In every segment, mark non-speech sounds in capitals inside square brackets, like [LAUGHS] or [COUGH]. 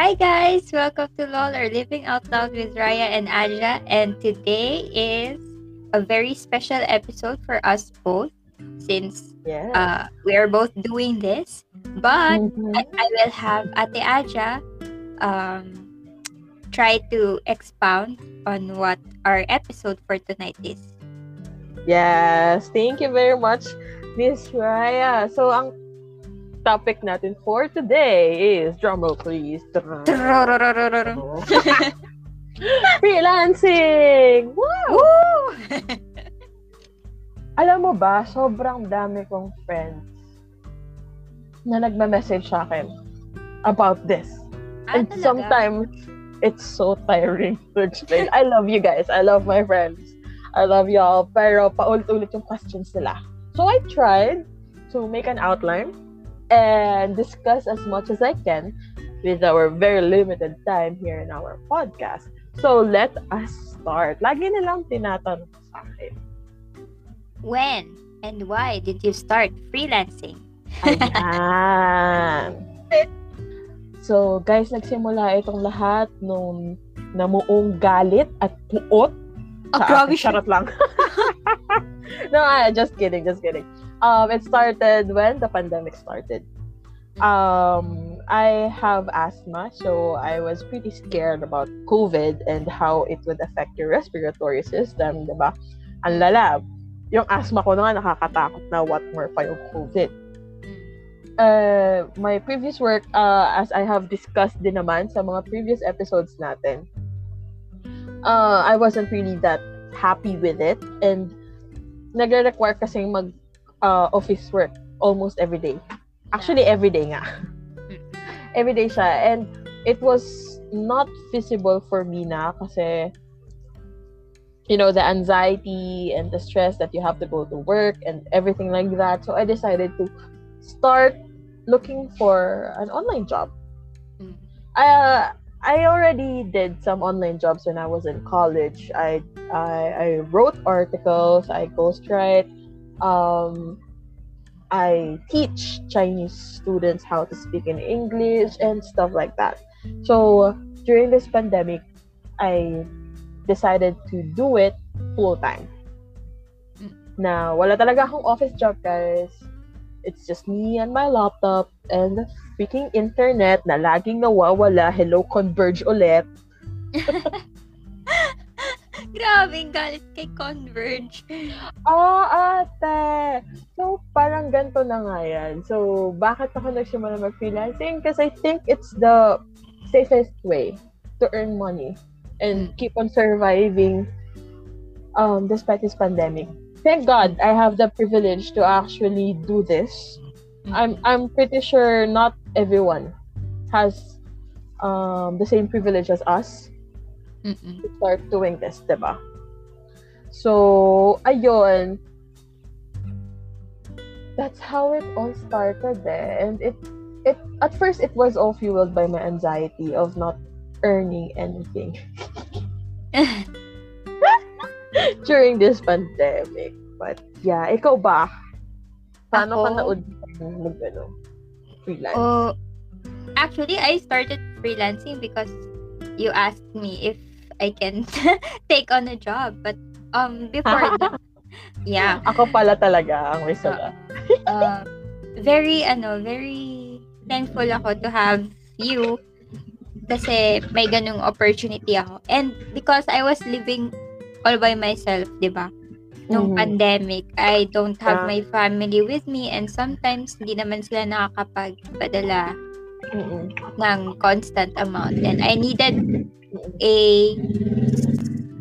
Hi guys, welcome to LOL or Living Out Loud with Raya and Aja. And today is a very special episode for us both since Yeah. uh, we are both doing this. But Mhm. I, I will have Ate Aja um, try to expound on what our episode for tonight is. Yes. Thank you very much, Miss Raya. So, ang topic natin for today is, drumroll please. Freelancing! Wow! Woo! Alam mo ba, sobrang dami kong friends na nagme-message sa akin about this. Ah, And talaga? sometimes, it's so tiring to explain. I love you guys. I love my friends. I love y'all. Pero paulit-ulit yung questions nila. So I tried to make an outline and discuss as much as I can with our very limited time here in our podcast. So let us start. Lagi nilang tinatanong sa akin. When and why did you start freelancing? Ayan. So, guys, nagsimula itong lahat nung namuong galit at puot. Oh, sa akin. Charot lang. [LAUGHS] no, I, just kidding, just kidding. Um, it started when the pandemic started. Um, I have asthma, so I was pretty scared about COVID and how it would affect your respiratory system, diba? Ang lala. Yung asthma ko na nga nakakatakot na what more pa yung COVID uh, my previous work, uh, as I have discussed din naman sa mga previous episodes natin, uh, I wasn't really that happy with it. And nagre-require kasing mag uh, office work almost every day. Actually, every day nga. [LAUGHS] every day siya. And it was not feasible for me na kasi you know, the anxiety and the stress that you have to go to work and everything like that. So I decided to start looking for an online job. Mm. Uh, I already did some online jobs when I was in college. I I, I wrote articles. I ghostwrite. Um, I teach Chinese students how to speak in English and stuff like that. So during this pandemic, I decided to do it full time. Na wala talaga akong office job, guys. It's just me and my laptop and the freaking internet na laging nawawala. Hello, Converge ulit. [LAUGHS] Grabe, galit kay Converge. Oh, ate! So, parang ganito na nga yan. So, bakit ako nagsimula mag-freelancing? Because I think it's the safest way to earn money and Mm. keep on surviving um, despite this pandemic. Thank God I have the privilege to actually do this. I'm I'm pretty sure not everyone has um, the same privilege as us Mm-mm. to start doing this, diba? So, ayun. That's how it all started eh. And it, it, at first, it was all fueled by my anxiety of not earning anything [LAUGHS] during this pandemic. But, yeah, ikaw ba? Paano ka Ako? naud mag, ano, freelance? Oh, actually, I started freelancing because you asked me if I can [LAUGHS] take on a job. But um, before [LAUGHS] that, yeah, Ako pala talaga ang may sala. uh, very ano, very thankful ako to have you kasi may ganung opportunity ako. And because I was living all by myself, 'di ba? Nung Mhm. pandemic, I don't have Yeah. my family with me and sometimes hindi naman sila nakakapagpadala Mm-mm. ng constant amount. And I needed a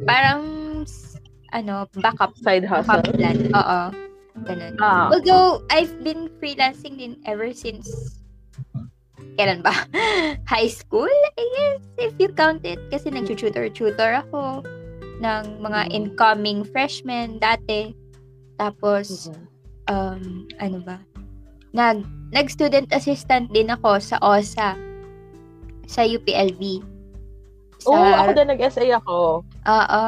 parang ano, backup Side hustle. backup plan. Oo. Ganun. Ah. Although, I've been freelancing din ever since kailan ba? [LAUGHS] High school, I guess, if you count it. Kasi nag-tutor-tutor ako ng mga incoming freshmen dati. Tapos, um, ano ba? Nag, nag-student assistant din ako sa OSA. Sa UPLB. Sa, Oo, ako din nag-SA ako. Oo.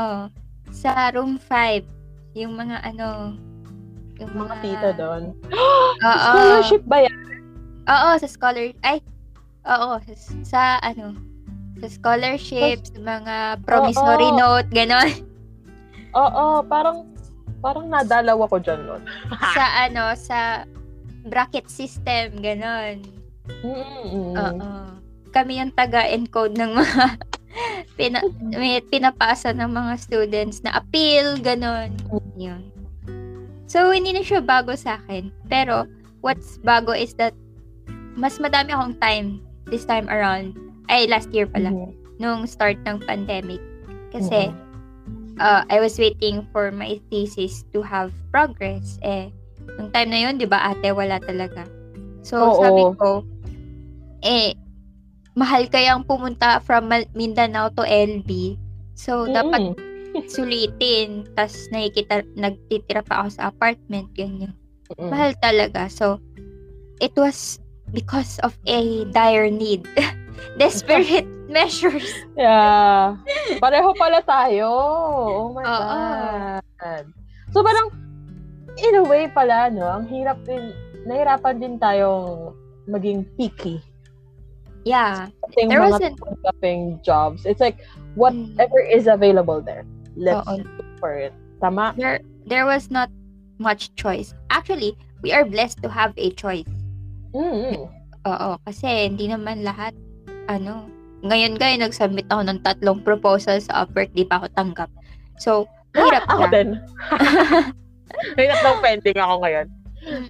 Sa room 5. Yung mga ano, yung Mga mga tita doon. [GASPS] Oo. Scholarship ba yan? Oo, sa scholar. Ay, Oo, sa, sa ano, sa scholarships, mga promissory Oo. note, ganon. Oo, parang parang nadalaw ako dyan nun. sa ano, sa bracket system, ganon. Mm-mm. Oo. Kami yung taga-encode ng mga [LAUGHS] pina, may pinapasa ng mga students na appeal, ganon. Yun. So, hindi na siya bago sa akin. Pero, what's bago is that mas madami akong time this time around. Ay, last year pala. Mhm. Nung start ng pandemic. Kasi, Mhm. uh, I was waiting for my thesis to have progress. Eh, nung time na yun, di ba, ate, wala talaga. So, Oo. sabi ko, eh, mahal kayang pumunta from Mindanao to LB. So, dapat Mm-mm. [LAUGHS] sulitin. Tapos, nakikita, nagtitira pa ako sa apartment, ganyan. Mm-mm. Mahal talaga. So, it was because of a dire need. [LAUGHS] Desperate [LAUGHS] measures. Yeah. Pareho pala tayo. Oh my Oo. God. So parang, in a way pala, no, ang hirap din, nahirapan din tayong maging picky. Yeah. Ating There mga wasn't- tanggaping jobs. It's like, whatever is available there, let's Oo. look for it. Tama? There, there was not much choice. Actually, we are blessed to have a choice. Mm-hmm. Oo, kasi hindi naman lahat, ano, ngayon guys, nag-submit ako ng tatlong proposal sa Upwork, di pa ako tanggap. So, hirap Ako siya. din. [LAUGHS] Hirap ng pending ako ngayon.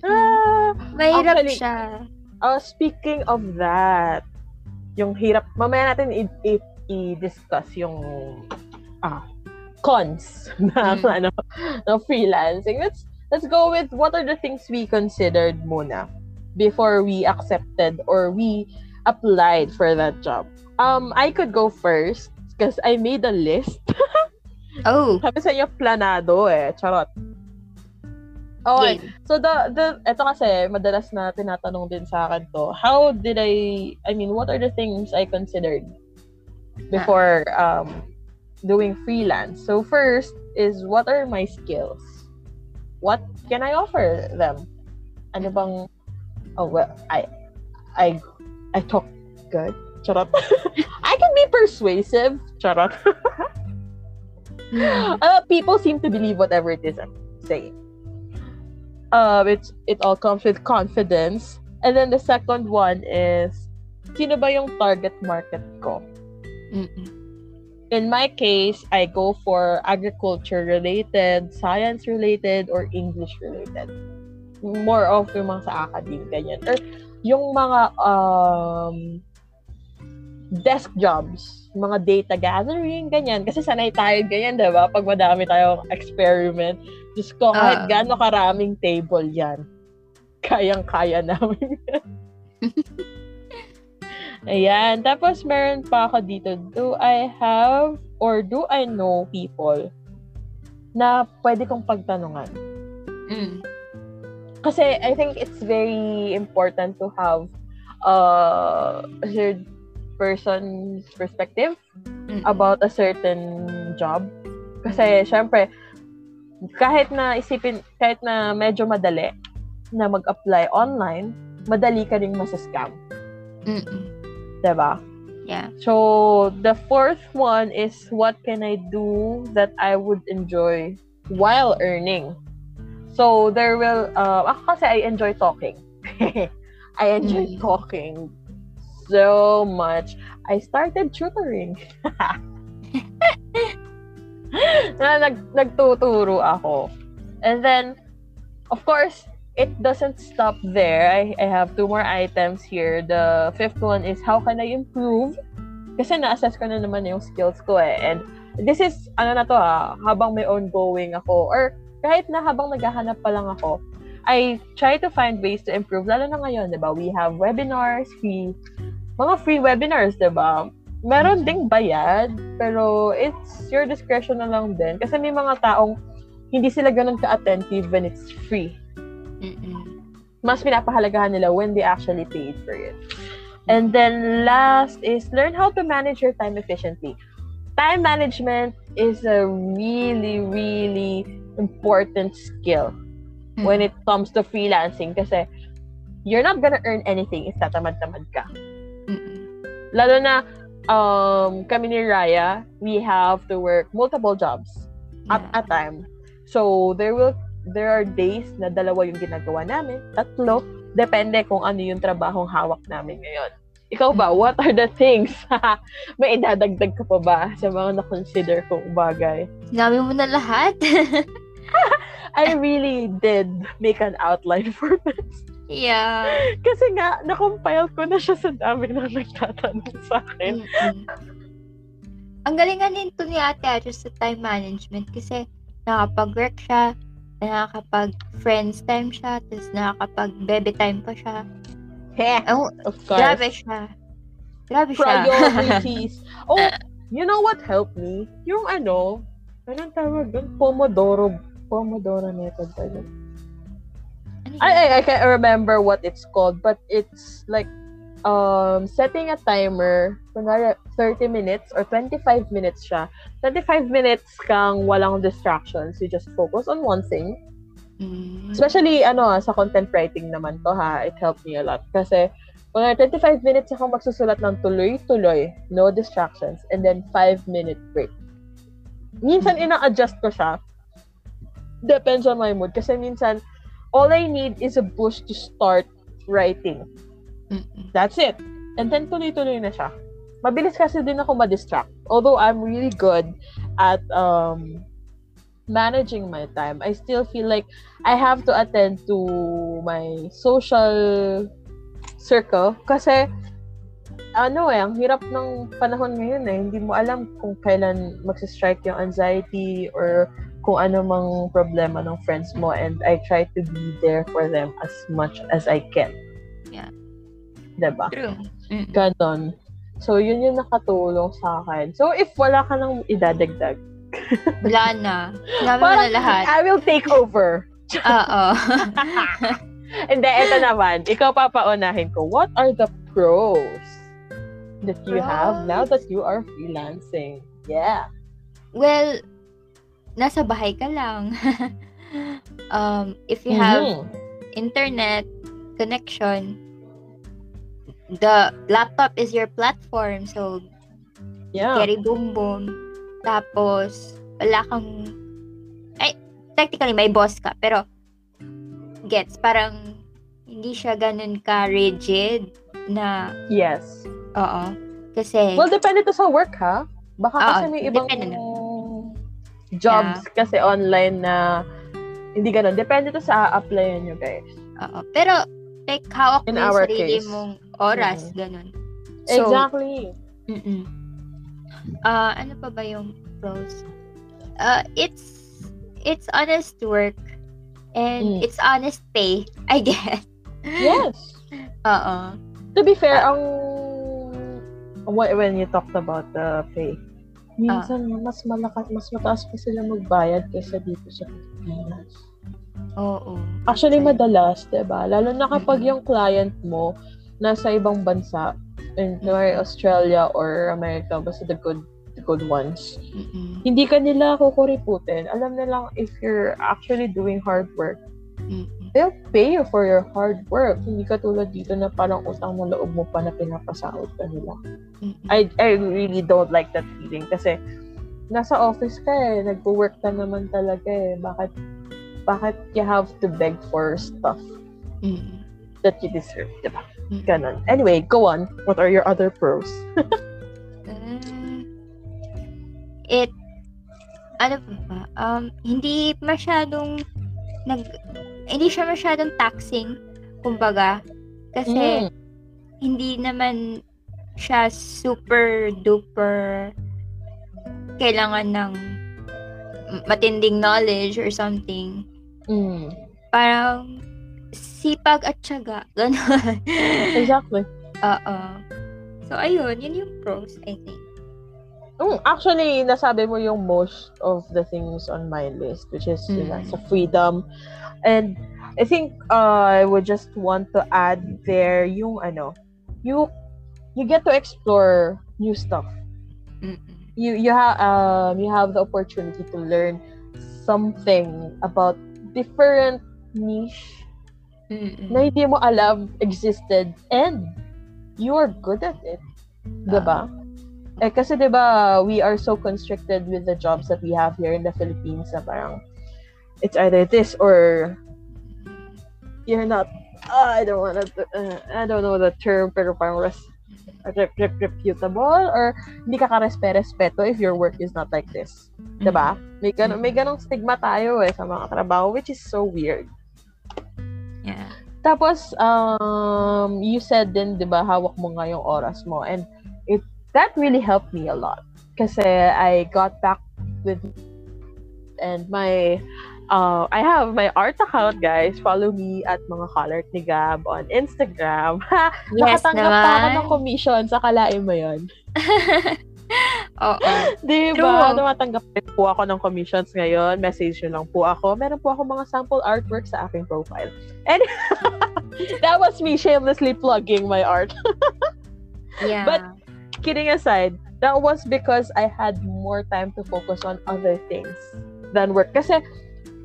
Ah, Mahirap Actually, siya. Oh, speaking of that, yung hirap, mamaya natin i- i- i-discuss yung ah, cons [LAUGHS] ng Mm. ano ng freelancing. Let's let's go with what are the things we considered muna before we accepted or we applied for that job. Um, I could go first because I made a list. [LAUGHS] Oh, Sabi sa inyo, planado eh. Charot. Okay. game. So the the eto kasi madalas na tinatanong din sa akin to. How did I I mean, what are the things I considered before um doing freelance? So first is what are my skills? What can I offer them? Ano bang Oh well, I I I talk good. Charot. [LAUGHS] I can be persuasive. Charot. [LAUGHS] Mm. uh, people seem to believe whatever it is I'm saying. Um, it's it all comes with confidence. And then the second one is, sino ba yung target market ko? Mm-mm. In my case, I go for agriculture related, science related, or English related. More of yung mga sa academe, ganyan. Or yung mga um, desk jobs, mga data gathering, ganyan. Kasi sanay tayo ganyan, di ba? Pag madami tayong experiment. Diyos ko, kahit Ah. gaano karaming table yan, kayang-kaya namin. [LAUGHS] Ayan. Tapos, meron pa ako dito. Do I have or do I know people na pwede kong pagtanungan? Mm. Kasi I think it's very important to have uh, a third person's perspective Mm. about a certain job. Kasi, syempre, kahit na isipin, kahit na medyo madali na mag-apply online, madali ka ring masascam. Mm-mm. Diba? Yeah. So, the fourth one is what can I do that I would enjoy while earning? So, there will, uh, ako kasi I enjoy talking. [LAUGHS] I enjoy Mm. talking so much. I started tutoring. [LAUGHS] na nag, nagtuturo ako. And then, of course, it doesn't stop there. I, I have two more items here. The fifth one is how can I improve? Kasi na-assess ko na naman yung skills ko eh. And this is, ano na to ha, habang may ongoing ako. Or kahit na habang naghahanap pa lang ako, I try to find ways to improve. Lalo na ngayon, di ba? We have webinars, free, mga free webinars, di ba? Meron ding bayad, pero it's your discretion na lang din. Kasi may mga taong hindi sila ganun ka-attentive when it's free Mm-mm. mas pinapahalagahan nila when they actually paid for it. And then last is learn how to manage your time efficiently. Time management is a really, really important skill when it comes to freelancing kasi you're not gonna earn anything if tatamad-tamad ka. Mm-mm. Lalo na, um, kami ni Raya, we have to work multiple jobs at Yeah. a time. So, there will, there are days na dalawa yung ginagawa namin, tatlo, depende kung ano yung trabahong hawak namin ngayon. Ikaw ba, what are the things? [LAUGHS] May idadagdag ka pa ba sa mga na-consider kong bagay? Sinabi mo na lahat. [LAUGHS] I really did make an outline for this. Yeah. Kasi nga, na-compile ko na siya sa dami ng nagtatanong sa akin. Mm-mm. Ang galingan nito ni Ate Acho sa time management kasi nakapag-work siya, nakakapag-friends time siya, tapos nakakapag-bebe time pa siya. Heh, Oh, of course. grabe siya. Grabe siya. Priorities. [LAUGHS] oh, you know what helped me? Yung ano, anong tawag doon? Pomodoro. Pomodoro method ba yun? I, I, I can't remember what it's called, but it's like um setting a timer, kunwari 30 minutes or 25 minutes siya. 25 minutes kang walang distractions. You just focus on one thing. Mm. Especially, ano, ah, sa content writing naman to, ha, it helped me a lot. Kasi, mga 25 minutes ako magsusulat ng tuloy-tuloy, no distractions, and then 5-minute break. Minsan, ina-adjust ko siya. Depends on my mood. Kasi minsan, all I need is a push to start writing. That's it. And then, tuloy-tuloy na siya. Mabilis kasi din ako ma-distract. Although, I'm really good at um, managing my time, I still feel like I have to attend to my social circle kasi ano eh, ang hirap ng panahon ngayon eh. Hindi mo alam kung kailan magsa-strike yung anxiety or kung ano mang problema ng friends mo and I try to be there for them as much as I can. Yeah. Diba? True. Mm. Ganon. So, yun yung nakatulong sa akin. So, if wala ka nang idadagdag, [LAUGHS] Wala na. Sinabi mo na lahat. I will take over. [LAUGHS] Oo. [LAUGHS] Hindi, ito naman. Ikaw papaunahin ko. What are the pros that you have now that you are freelancing? Yeah. well, nasa bahay ka lang. [LAUGHS] um, if you have Mhm. internet connection, the laptop is your platform. So, Yeah. Gary Boom Boom. Tapos, wala kang... Ay, technically, may boss ka. Pero, gets, parang hindi siya ganun ka-rigid na, Yes. oo. Kasi, Well, depende to sa work, ha? Baka Oo, kasi may ibang depende na. Jobs kasi online na hindi ganun. Depende to sa a-applyan nyo, guys. oo. Pero, like, hawak In mo sarili case. mong oras, Mhm. ganun. So, exactly. Mm-mm. Ah, ano pa ba yung pros? Uh, it's it's honest work and Mm. it's honest pay, I guess. Yes. [LAUGHS] Oo. To be fair, ang when when you talked about the pay, minsan mas malakas, mas mataas pa sila magbayad kaysa dito sa Pilipinas. Oo. Actually, Same. madalas, 'di ba? Lalo na kapag yung client mo nasa ibang bansa, in Australia or America, basta the good the good ones. Mm-mm. Hindi ka nila kukuriputin. Alam na lang if you're actually doing hard work, Mm-mm. They'll pay you for your hard work. Hindi ka tulad dito na parang utang mo loob mo pa na pinapasahod ka nila. I I really don't like that feeling kasi nasa office ka eh, nagwo-work ka naman talaga eh. Bakit bakit you have to beg for stuff Mm-mm. that you deserve, diba? Mm. Ganon. Anyway, go on. What are your other pros? Uh, [LAUGHS] it ano pa ba? Um, hindi masyadong nag hindi siya masyadong taxing kumbaga kasi Mm. hindi naman siya super duper kailangan ng matinding knowledge or something. Mm. Parang sipag at syaga. [LAUGHS] Ganon. Exactly. Oo. So, ayun. Yun yung pros, I think. Mm, actually, nasabi mo yung most of the things on my list, which is yun Mm. sa freedom. And I think uh, I would just want to add there yung ano, you you get to explore new stuff. Mm-mm. You you have um you have the opportunity to learn something about different niche Mm-mm. na hindi mo alam existed and you are good at it. Diba? Eh, kasi diba, we are so constricted with the jobs that we have here in the Philippines na parang, it's either this or you're not, uh, I don't want to, uh, I don't know the term, pero parang res, rep, rep, reputable or hindi ka ka-respe-respeto if your work is not like this. Diba? May, gan- may ganong stigma tayo eh sa mga trabaho, which is so weird. Yeah. Tapos, um, you said din, di ba, hawak mo nga yung oras mo. And it that really helped me a lot. Kasi I got back with and my uh, I have my art account, guys. Follow me at mga color ni Gab on Instagram. Ha! [LAUGHS] Yes Nakatanggap pa ako ng commission. Sa kalain mo yun. [LAUGHS] Oo. Di ba? Tumatanggap rin po ako ng commissions ngayon. Message nyo lang po ako. Meron po ako mga sample artwork sa aking profile. And [LAUGHS] that was me shamelessly plugging my art. Yeah. But- Kidding aside, that was because I had more time to focus on other things than work. Kasi,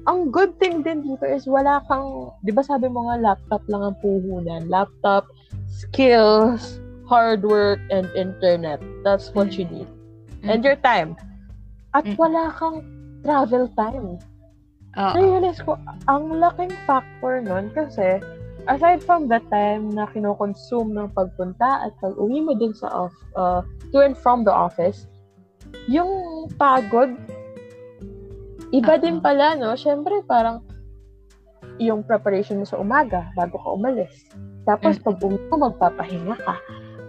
ang good thing din dito is wala kang, di ba sabi mo nga laptop lang ang puhunan. Laptop, skills, hard work, and internet. That's what you need. And your time. At Mm. wala kang travel time. Oo. Na-realize ko, ang laking factor nun kasi aside from the time na kinokonsume ng pagpunta at pag-uwi mo dun sa off, uh, to and from the office, yung pagod, iba Oo. din pala, no? Siyempre, parang yung preparation mo sa umaga bago ka umalis. Tapos, pag uwi mo, magpapahinga ka.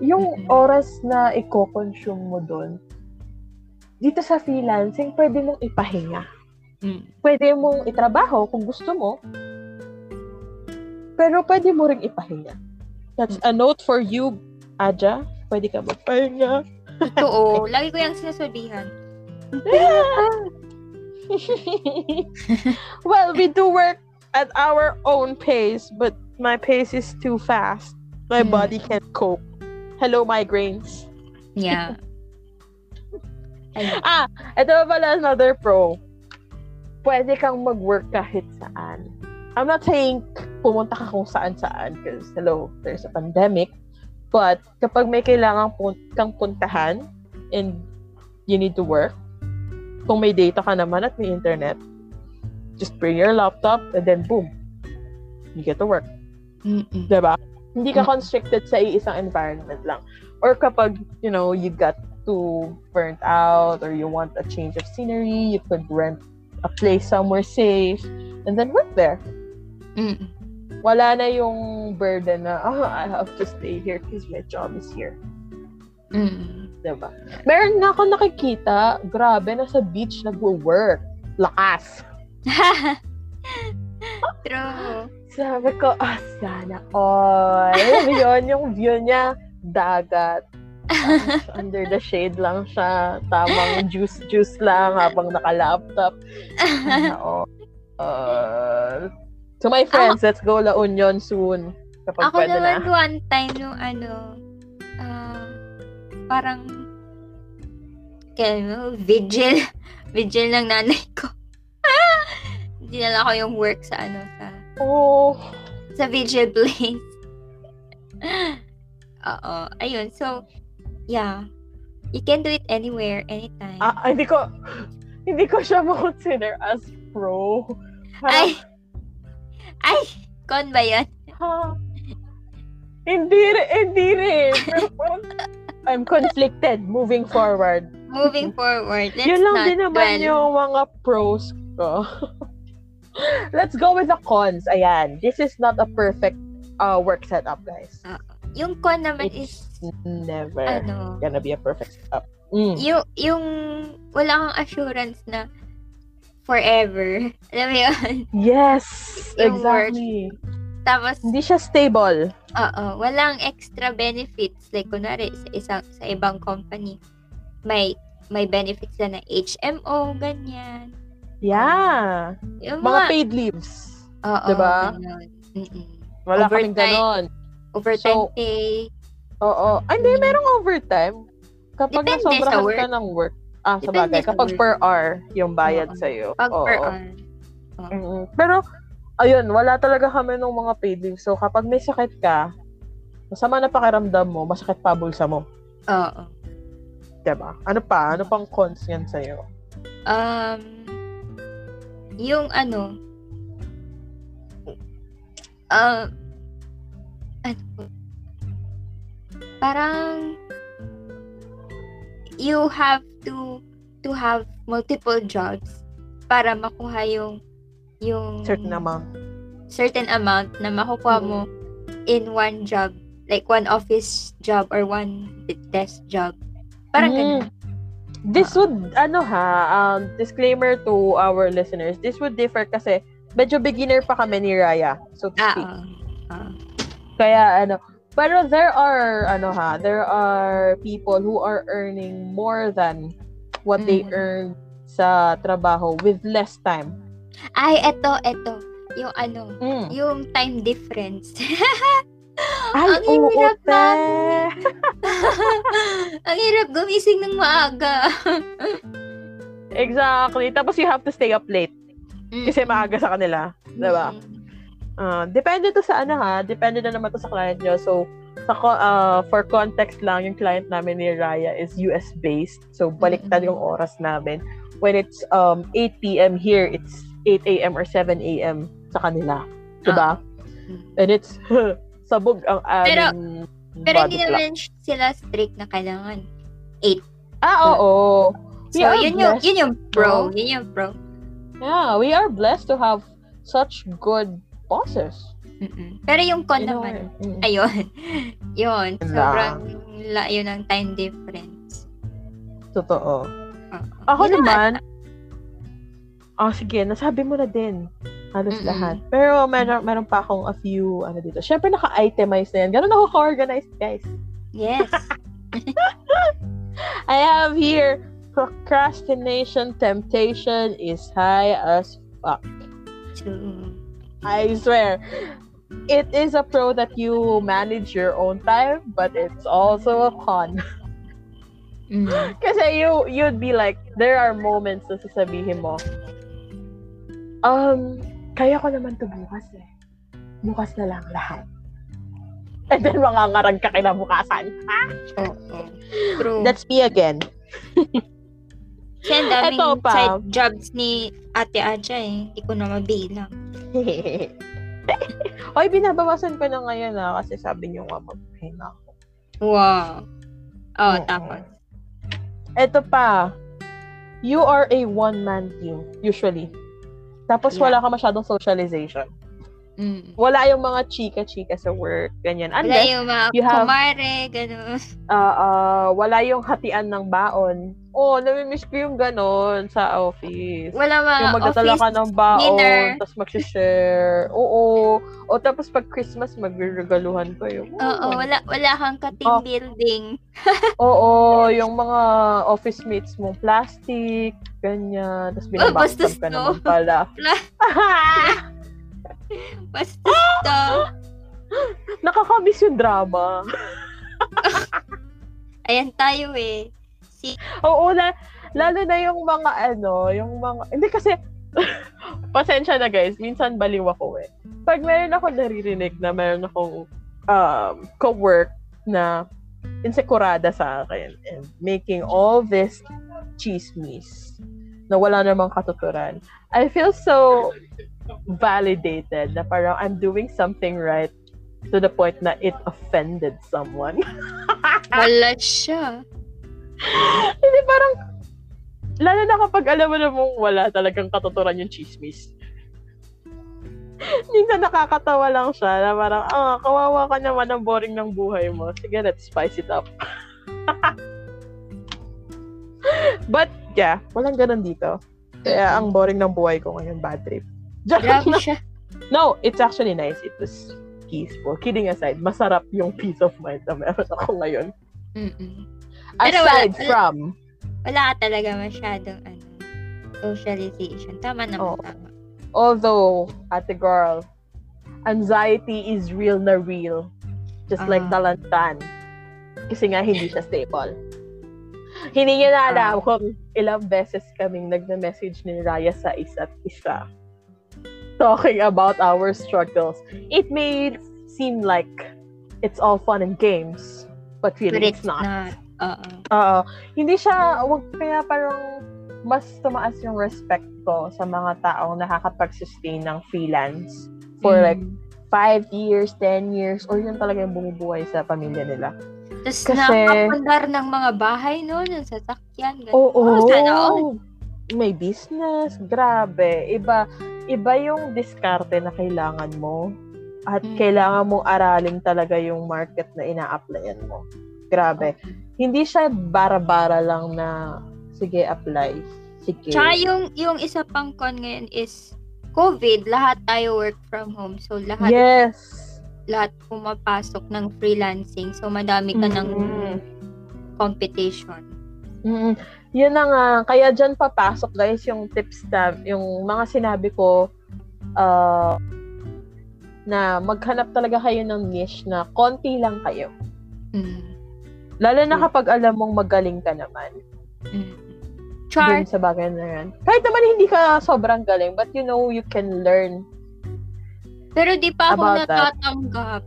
Yung oras na i-consume mo dun, dito sa freelancing, pwede mong ipahinga Mm. pwede mong itrabaho kung gusto mo, pero pwede mo ring ipahinga. That's a note for you, Aja. Pwede ka magpahinga. Totoo. [LAUGHS] Lagi ko yung sinasabihan. [LAUGHS] well, we do work at our own pace, but my pace is too fast. My Hmm. body can't cope. Hello, migraines. Yeah. [LAUGHS] Ah, ito pa pala another pro. Pwede kang mag-work kahit saan. I'm not saying pumunta ka kung saan-saan because, hello, there's a pandemic. But, kapag may kailangan pun- kang puntahan and you need to work, kung may data ka naman at may internet, just bring your laptop and then boom, you get to work. Mm-mm. Diba? Hindi ka constricted sa iisang environment lang. Or kapag, you know, you got too burnt out or you want a change of scenery, you could rent a place somewhere safe and then work there. Mm-mm. Wala na yung burden na, oh, I have to stay here because my job is here. Mm-mm. Diba? Meron na ako nakikita, grabe, nasa beach nagwo-work. Lakas. [LAUGHS] True. Sabi ko, ah, sana all. Alam yun, yung view niya, dagat. Tapos under the shade lang siya. Tamang juice-juice lang habang naka-laptop. Sana all. Uh, to my friends, let's go La Union soon. Kapag Ako pwede naman na. one time nung ano, ah, parang, kaya vigil. [LAUGHS] vigil ng nanay ko. [LAUGHS] Dinala ko yung work sa ano, sa, Oh, sa vigil place. [LAUGHS] Oo. Ayun. So, yeah. You can do it anywhere, anytime. ah, hindi ko, hindi ko siya ma-consider as pro. Ay! Ay! Con ba yun? Ha? Hindi rin, hindi rin. Pero parang, I'm conflicted moving forward. Moving forward. Let's Yun lang not din naman dwell. yung mga pros ko. [LAUGHS] Let's go with the cons. Ayan. This is not a perfect uh, work setup, guys. Yung con naman is, It's never ano, gonna be a perfect setup. Mm. yung, yung wala kang assurance na forever. [LAUGHS] Alam mo yun? Yes! Yung exactly. Tapos, Hindi siya stable. oo, walang extra benefits. Like, kunwari, sa, isang, sa ibang company, may may benefits na HMO, ganyan. Yeah. Yung Mga mga, paid leaves. oo, ganun. Mm-mm. Wala kaming Overtime. ganon. Overtime So, pay. Oo. Ay, hindi, merong overtime. Kapag Depende nasobrahan ka ng work. Ah, sa bagay. Kapag work. per hour yung bayad Oo. sa'yo. Pag Oo. per hour. Mm-mm. Pero, ayun, wala talaga kami ng mga paid leave. So, kapag may sakit ka, masama na pakiramdam mo, masakit pa bulsa mo. Oo. Diba? Ano pa? Ano pang cons yan sa'yo? Um, yung ano, uh, ano? Parang, you have to, to have multiple jobs para makuha yung, yung Certain amount. certain amount na makukuha mo in one job. Like one office job or one desk job. Parang Mm. ganun. This would, ano ha, um, disclaimer to our listeners, this would differ kasi medyo beginner pa kami ni Raya, so to Ah, speak. oo. Ah. Kaya ano, pero there are, ano ha, there are people who are earning more than what they Mm. earn sa trabaho with less time. Ay, eto, eto. Yung ano, Mm. yung time difference. [LAUGHS] Ay, Ang oo, hirap te. [LAUGHS] Ang hirap gumising ng maaga. Exactly. Tapos you have to stay up late kasi maaga sa kanila. Diba? Mm. Ah, depende to sa ano ha, depende na naman to sa client nyo. So, sa ah, for context lang, yung client namin ni Raya is US based. So, baliktad yung oras namin. When it's um 8 p.m. here, it's 8 a.m. or 7 a.m. sa kanila. Diba? Mm. And it's [LAUGHS] sabog ang aming Pero body hindi clock. naman sila strict na kailangan. Ah, oo. So, are yun yung, yun yung pro. Yun yung pro. Yeah, we are blessed to have such good bosses. Mm-mm. Pero yung con You know, naman, mm. ayun. [LAUGHS] yun. Sobrang layo ng time difference. Totoo. Oo. Ako Yun naman, oh sige, nasabi mo na din. Halos Mm-mm. lahat. Pero meron, meron pa akong a few, ano dito. Siyempre, naka-itemize na yan. Ganun ako ka-organized, guys. Yes. [LAUGHS] I have here, procrastination temptation is high as fuck. True. I swear. It is a pro that you manage your own time, but it's also a con. [LAUGHS] Mm. Kasi you, you'd be like, there are moments na sasabihin mo, um, kaya ko naman to bukas eh. Bukas na lang lahat. And then mangangarag ka kinabukasan. Oo. True. That's me again. Kasi ang daming Eto pa. side jobs ni Ate Aja eh. Hindi ko na mabilang. [LAUGHS] Hoy, binabawasan ko na ngayon ah, kasi sabi niyo nga magpahinga ako. Wow. Oh, Oo. tapos. Ito pa, you are a one-man team, usually. Tapos Yeah. wala ka masyadong socialization. Mm. Wala yung mga chika-chika sa work, ganyan. Wala Unless, yung mga you have- kumare, gano'n. ah, ah, wala yung hatian ng baon. Oh, namimiss ko yung ganon sa office. Wala mga yung magdadala ka ng baon, dinner. tapos mag-share. Oo. O tapos pag Christmas, magregaluhan kayo. Oo, wala, wala kang ka-team Oh. building. [LAUGHS] Oo, yung mga office mates mo, plastic, ganyan. Tapos Oh, bastos binabangsab ka to. naman pala. [LAUGHS] Basta to. [GASPS] Nakakamiss yung drama. [LAUGHS] Ayan tayo eh. Si, Oo, na, lalo na yung mga ano, yung mga, hindi kasi, [LAUGHS] pasensya na guys, minsan baliw ako eh. Pag meron ako naririnig na meron akong um, co-work na insekurada sa akin and making all this chismis na wala namang katuturan, I feel so validated na parang I'm doing something right to the point na it offended someone. [LAUGHS] wala siya. Hindi parang, lalo na kapag alam mo na mong wala talagang katuturan yung chismis. Minsan nakakatawa lang siya na parang, ah, kawawa ka naman ang boring ng buhay mo. Sige, let's spice it up. [LAUGHS] But, yeah, walang ganun dito. Kaya ang boring ng buhay ko ngayon, bad trip. Grabe siya. no, it's actually nice. It was peaceful. Kidding aside, masarap yung peace of mind na meron ako ngayon. Mm-mm. Pero Aside wala- from, Wala ka talaga masyadong ano, socialization. Tama naman, Oo. tama. although, ate girl, anxiety is real na real. Just like Ah. talantan. Kasi nga, hindi siya stable. Hindi niya na alam Ah. kung ilang beses kaming nagna-message ni Raya sa isa't isa. Talking about our struggles. It may seem like it's all fun and games, but really But it's not. Oo. Oo. Hindi siya, wag, kaya parang mas tumaas yung respect ko sa mga taong nakakapag-sustain ng freelance for like Mm. 5 years, 10 years, or yun talaga yung bumubuhay sa pamilya nila. Tapos Kasi- nakapandar ng mga bahay, no? Ng sasakyan. Oo. Oh, sana all. May business. Grabe. Iba, iba yung diskarte na kailangan mo. At Mm. kailangan mong aralin talaga yung market na ina-applyan mo. Grabe. Hindi siya bara-bara lang na, sige, apply. Sige. Tsaka yung, yung isa pang con ngayon is COVID, lahat tayo work from home. So, lahat Yes. lahat pumapasok ng freelancing. So, madami ka ng Mm. competition. Mm, yun na nga. Kaya dyan papasok, guys, yung tips na, yung mga sinabi ko, uh, na maghanap talaga kayo ng niche na konti lang kayo. Mm. Lalo na Mm. kapag alam mong magaling ka naman. Mm. Char, Dun sa bagay na yan. Kahit naman hindi ka sobrang galing, but you know, you can learn. pero di pa ako About natatanggap.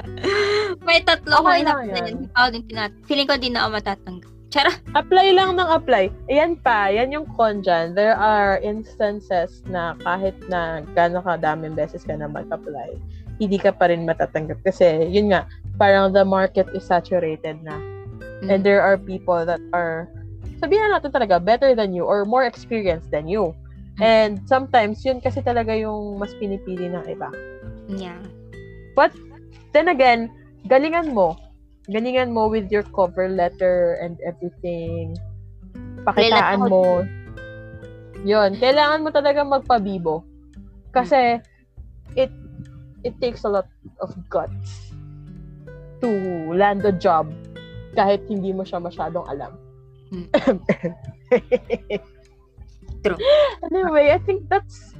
[LAUGHS] May tatlo ko Okay yan. Hindi pa ako din tinat... Feeling ko di na ako matatanggap. Chara. Apply lang ng apply. Ayan pa, yan yung con dyan. There are instances na kahit na gano'ng kadaming beses ka na mag-apply, hindi ka pa rin matatanggap. Kasi, yun nga, parang the market is saturated na. And there are people that are, sabihin na natin talaga, better than you or more experienced than you. And sometimes, yun kasi talaga yung mas pinipili ng iba. Yeah. Then again, galingan mo. Galingan mo with your cover letter and everything. Pakitaan mo. Yun. Kailangan mo talaga magpabibo. Kasi, it it takes a lot of guts to land a job kahit hindi mo siya masyadong alam. Hmm. [LAUGHS] True. Anyway, I think that's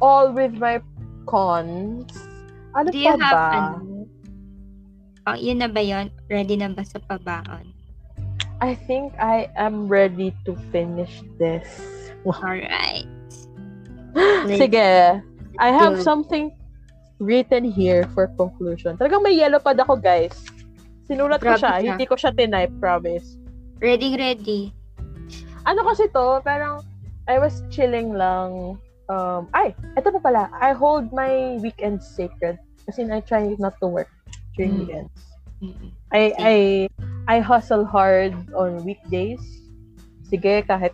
all with my cons. Ano Do you pa have, ba? ano? Oh, yun na ba yun? Ready na ba sa pabaon? I think I am ready to finish this. Alright. [GASPS] Sige. I have something written here for conclusion. Talagang may yellow pad ako, guys. Sinulat ko Grabe siya. siya. Hindi ko siya tinype, promise. Ready, ready. Ano kasi to, parang I was chilling lang. Um, ay, ito pa pala. I hold my weekends sacred. Kasi I try not to work during Mm. weekends. Mm-mm. I, I, I hustle hard on weekdays. Sige, kahit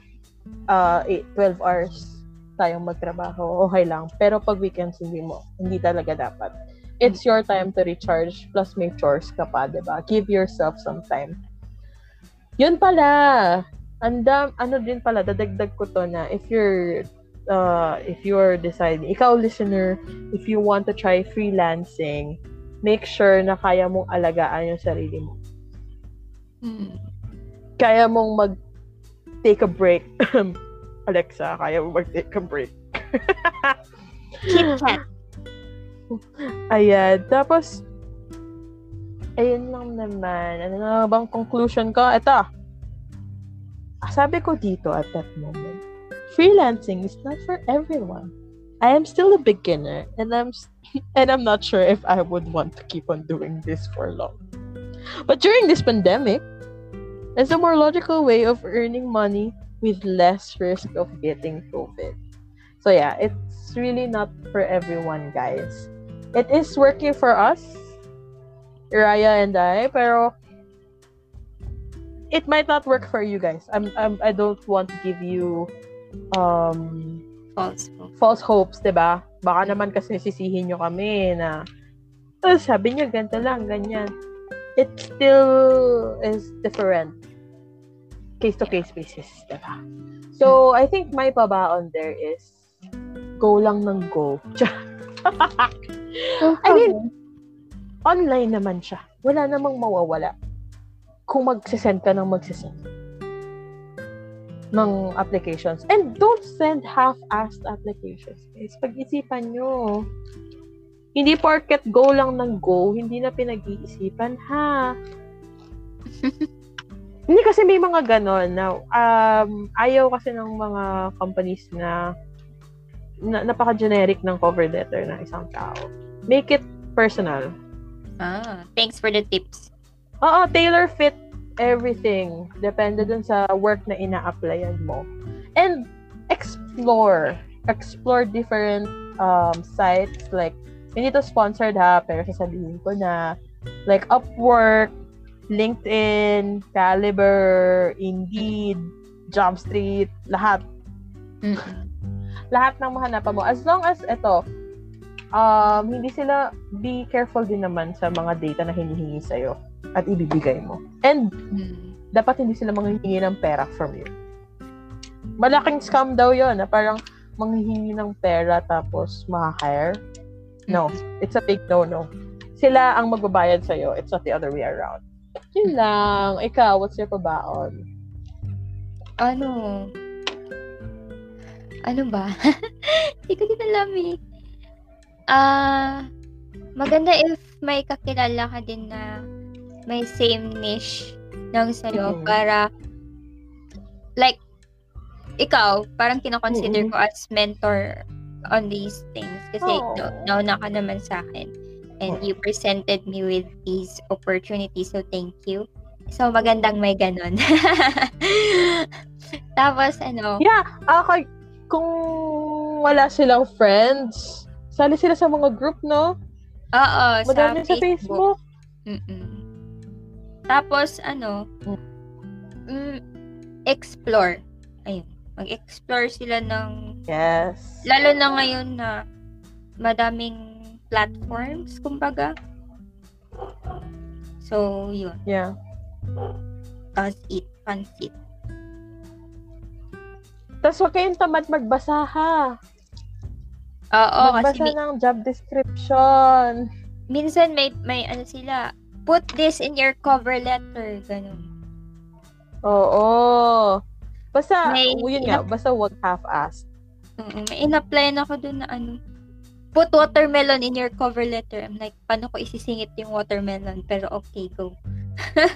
uh, 8, 12 hours tayong magtrabaho, okay lang. Pero pag weekends, hindi mo. Hindi talaga dapat. It's your time to recharge, plus may chores ka pa, di ba? Give yourself some time. Yun pala. Andam, ano din pala, dadagdag ko to na if you're uh, if you're deciding, ikaw listener, if you want to try freelancing, make sure na kaya mong alagaan yung sarili mo. Mm. Kaya mong mag take a break. [LAUGHS] Alexa, kaya mo mag take a break. [LAUGHS] Kit Kat. Ayan. Tapos, ayun lang naman. Ano na bang conclusion ko? Ito. Sabi ko dito at that moment, freelancing is not for everyone. I am still a beginner and I'm [LAUGHS] and I'm not sure if I would want to keep on doing this for long. But during this pandemic, it's a more logical way of earning money with less risk of getting COVID. So yeah, it's really not for everyone, guys. It is working for us, Raya and I, pero it might not work for you guys. I'm, I'm I don't want to give you um False hope. false hopes, 'di ba? Baka naman kasi sisihin nyo kami na oh, sabi niyo ganito lang, ganyan. It still is different. Case to case basis, 'di ba? So, I think my pabaon there is go lang ng go. [LAUGHS] I mean, online naman siya. Wala namang mawawala. Kung magsisend ka ng magsisend ng applications. And don't send half-assed applications. Guys, pag-isipan nyo. Hindi porket go lang ng go, hindi na pinag-iisipan, ha? [LAUGHS] hindi kasi may mga ganon na um, ayaw kasi ng mga companies na, na napaka-generic ng cover letter ng isang tao. Make it personal. Ah, thanks for the tips. Oo, tailor fit everything. Depende dun sa work na ina-applyan mo. And explore. Explore different um, sites. Like, hindi to sponsored ha, pero sasabihin ko na like Upwork, LinkedIn, Caliber, Indeed, Jobstreet, lahat. Mm-mm. Lahat ng mahanapan mo. As long as ito, um, hindi sila, be careful din naman sa mga data na hinihingi sa'yo at ibibigay mo. And Mm. dapat hindi sila manghihingi ng pera from you. Malaking scam daw yon na parang manghihingi ng pera tapos makahire. No, it's a big no-no. Sila ang magbabayad sa'yo. It's not the other way around. Yun lang. Ikaw, what's your pabaon? Ano? Ano ba? [LAUGHS] Hindi ko din alam eh. Ah, maganda if may kakilala ka din na may same niche ng sa'yo Mhm. para like ikaw, parang kinoconsider Mhm. ko as mentor on these things kasi Oo. no, nauna ka naman sa akin and you presented me with these opportunities so thank you. So magandang may ganon. [LAUGHS] Tapos ano, Yeah, ah, kay- kung wala silang friends, sali sila sa mga group, no? oo, Madami sa Facebook. Mm-mm. Tapos, ano, mm, explore. Ayun. Mag-explore sila ng, Yes. lalo na ngayon na madaming platforms, kumbaga. So, yun. Yeah. Does it, pansit. Tapos huwag kayong tamad magbasa, ha? Oo, kasi magbasa ng job description. minsan may, may ano sila, put this in your cover letter, ganun. Oo. Basta, May- yun nga, basta wag half-assed. Oo, may in-apply ako dun na ano, put watermelon in your cover letter. I'm like, paano ko isisingit yung watermelon? Pero okay, go. [LAUGHS]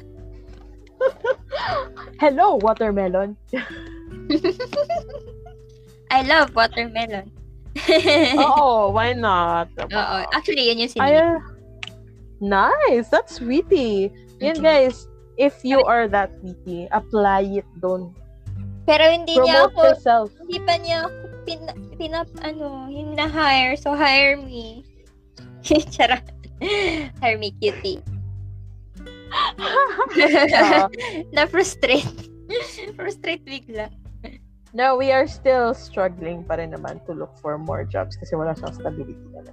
Hello, watermelon. [LAUGHS] I love watermelon. [LAUGHS] Oo, why not? Oo. Actually, yun yung siningit. Ay, nice. That's witty. Yun, Mhm. guys. If you are that witty, apply it. Don't Pero hindi niya promote ako, yourself. hindi pa niya ako pin, pinap, ano, hina-hire. So, hire me. [LAUGHS] Charot. hire me, cutie. [LAUGHS] Na-frustrate. Frustrate bigla. no, we are still struggling pa rin naman to look for more jobs kasi wala siyang stability talaga.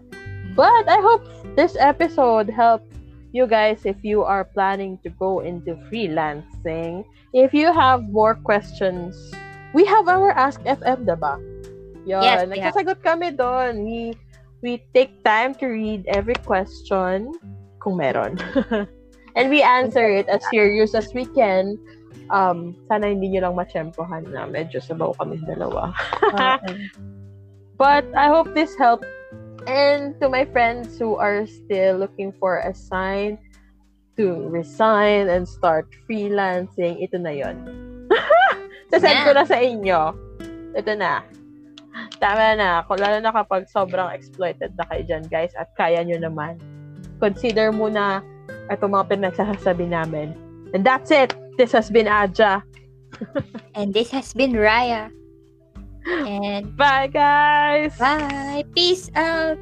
But I hope this episode helped you guys if you are planning to go into freelancing. If you have more questions, we have our Ask FM, diba? Yun, Yes, nagsasagot kami doon. We, we take time to read every question kung meron. [LAUGHS] And we answer it as serious as we can. Um, sana hindi nyo lang matsyempohan na medyo sabaw kami dalawa. [LAUGHS] But I hope this helped. And to my friends who are still looking for a sign to resign and start freelancing, ito na yon. [LAUGHS] Sasend ko na sa inyo. Ito na. Tama na. Lalo na kapag sobrang exploited na kayo dyan, guys, at kaya nyo naman, consider muna itong mga pinagsasabi namin. And that's it. This has been Aja. [LAUGHS] And this has been Raya. And Bye, guys! bye. Peace out.